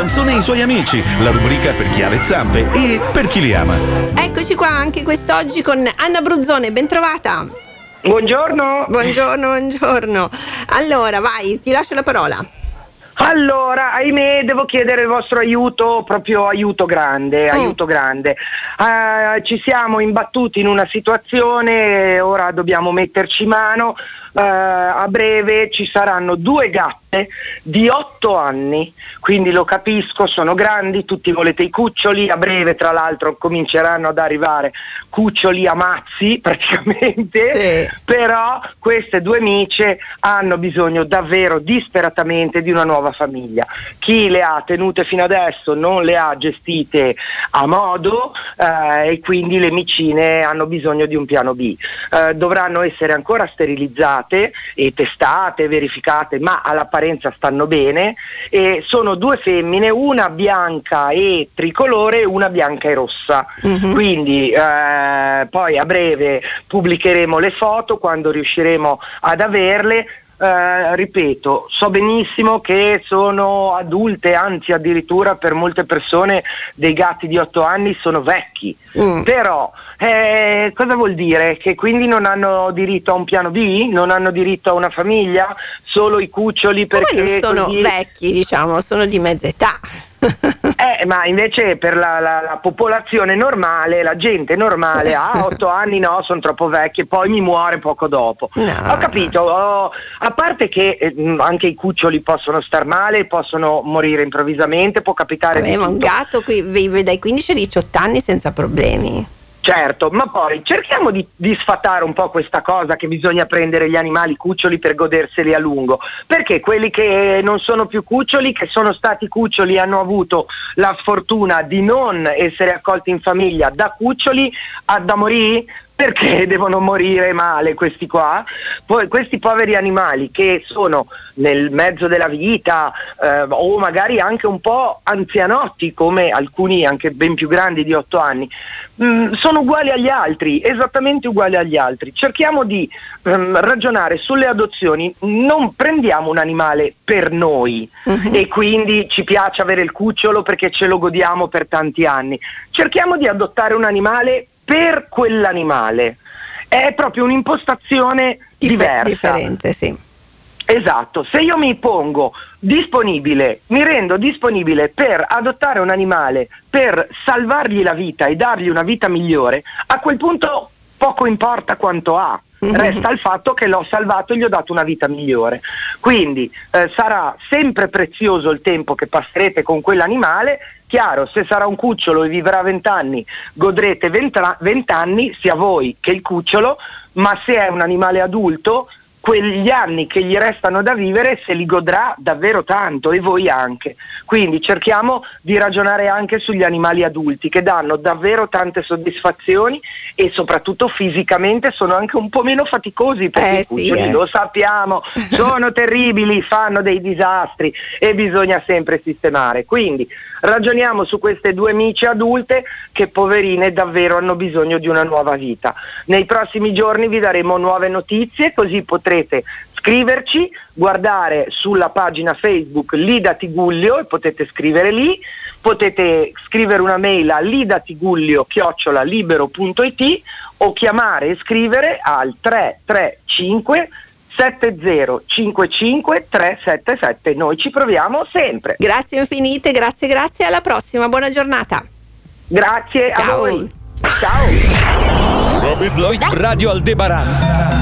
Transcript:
Sansone e i suoi amici, la rubrica per chi ha le zampe e per chi li ama. Eccoci qua anche quest'oggi con Anna Bruzzone, ben trovata. Buongiorno. Buongiorno, buongiorno. Allora, vai, ti lascio la parola. Allora, ahimè, devo chiedere il vostro aiuto, proprio aiuto grande, Mm. aiuto grande. Eh, ci siamo imbattuti in una situazione, ora dobbiamo metterci mano. Eh, a breve ci saranno due gatte di otto anni, quindi lo capisco, sono grandi, tutti volete i cuccioli, a breve tra l'altro cominceranno ad arrivare cuccioli a mazzi praticamente, Sì. però queste due amiche hanno bisogno davvero disperatamente di una nuova famiglia. Chi le ha tenute fino adesso non le ha gestite a modo eh, e quindi le micine hanno bisogno di un piano B. Eh, dovranno essere ancora sterilizzate e testate, verificate, ma all'apparenza stanno bene e sono due femmine, una bianca e tricolore una bianca e rossa. Mhm. Quindi eh, poi a breve pubblicheremo le foto quando riusciremo ad averle. Eh, ripeto, so benissimo che sono adulte, anzi addirittura per molte persone dei gatti di 8 anni sono vecchi, Mm. però eh, cosa vuol dire? Che quindi non hanno diritto a un piano B? Non hanno diritto a una famiglia? Solo i cuccioli Come perché non sono così- vecchi, diciamo, sono di mezza età. eh, ma invece per la, la- la popolazione normale, la gente normale, a 8 anni no, sono troppo vecchie, poi mi muore poco dopo. No. Ho capito, ho- a parte che eh, anche i cuccioli possono star male, possono morire improvvisamente, può capitare Vabbè, ma un gatto qui vive dai 15 ai 18 anni senza problemi. Certo, ma poi cerchiamo di, di sfatare un po' questa cosa che bisogna prendere gli animali cuccioli per goderseli a lungo, perché quelli che non sono più cuccioli, che sono stati cuccioli hanno avuto la sfortuna di non essere accolti in famiglia da cuccioli a da morire? Perché devono morire male questi qua? Poi questi poveri animali che sono nel mezzo della vita eh, o magari anche un po' anzianotti come alcuni anche ben più grandi di 8 anni, mm, sono uguali agli altri, esattamente uguali agli altri. Cerchiamo di ehm, ragionare sulle adozioni, non prendiamo un animale per noi Mhm. e quindi ci piace avere il cucciolo perché ce lo godiamo per tanti anni. Cerchiamo di adottare un animale per quell'animale. È proprio un'impostazione Dif- diversa. Differente, sì. Esatto, se io mi pongo disponibile, mi rendo disponibile per adottare un animale, per salvargli la vita e dargli una vita migliore, a quel punto poco importa quanto ha. Mhm. Resta il fatto che l'ho salvato e gli ho dato una vita migliore. Quindi eh, sarà sempre prezioso il tempo che passerete con quell'animale. Chiaro, se sarà un cucciolo e vivrà 20 anni, godrete 20 anni, sia voi che il cucciolo, ma se è un animale adulto, quegli anni che gli restano da vivere se li godrà davvero tanto e voi anche. Quindi cerchiamo di ragionare anche sugli animali adulti che danno davvero tante soddisfazioni e soprattutto fisicamente sono anche un po' meno faticosi perché Eh, i cuccioli sì, eh. lo sappiamo, sono terribili, fanno dei disastri e bisogna sempre sistemare. Quindi ragioniamo su queste due amici adulte che poverine davvero hanno bisogno di una nuova vita. Nei prossimi giorni vi daremo nuove notizie così potrete scriverci, guardare sulla pagina Facebook Lida Tigullio e potete scrivere lì, potete scrivere una mail a lidatigullio libero.it o chiamare e scrivere al 335 7055 377. Noi ci proviamo sempre. Grazie infinite, grazie, grazie. Alla prossima, buona giornata. Grazie a Ciao. voi. Ciao. Radio Aldebaran.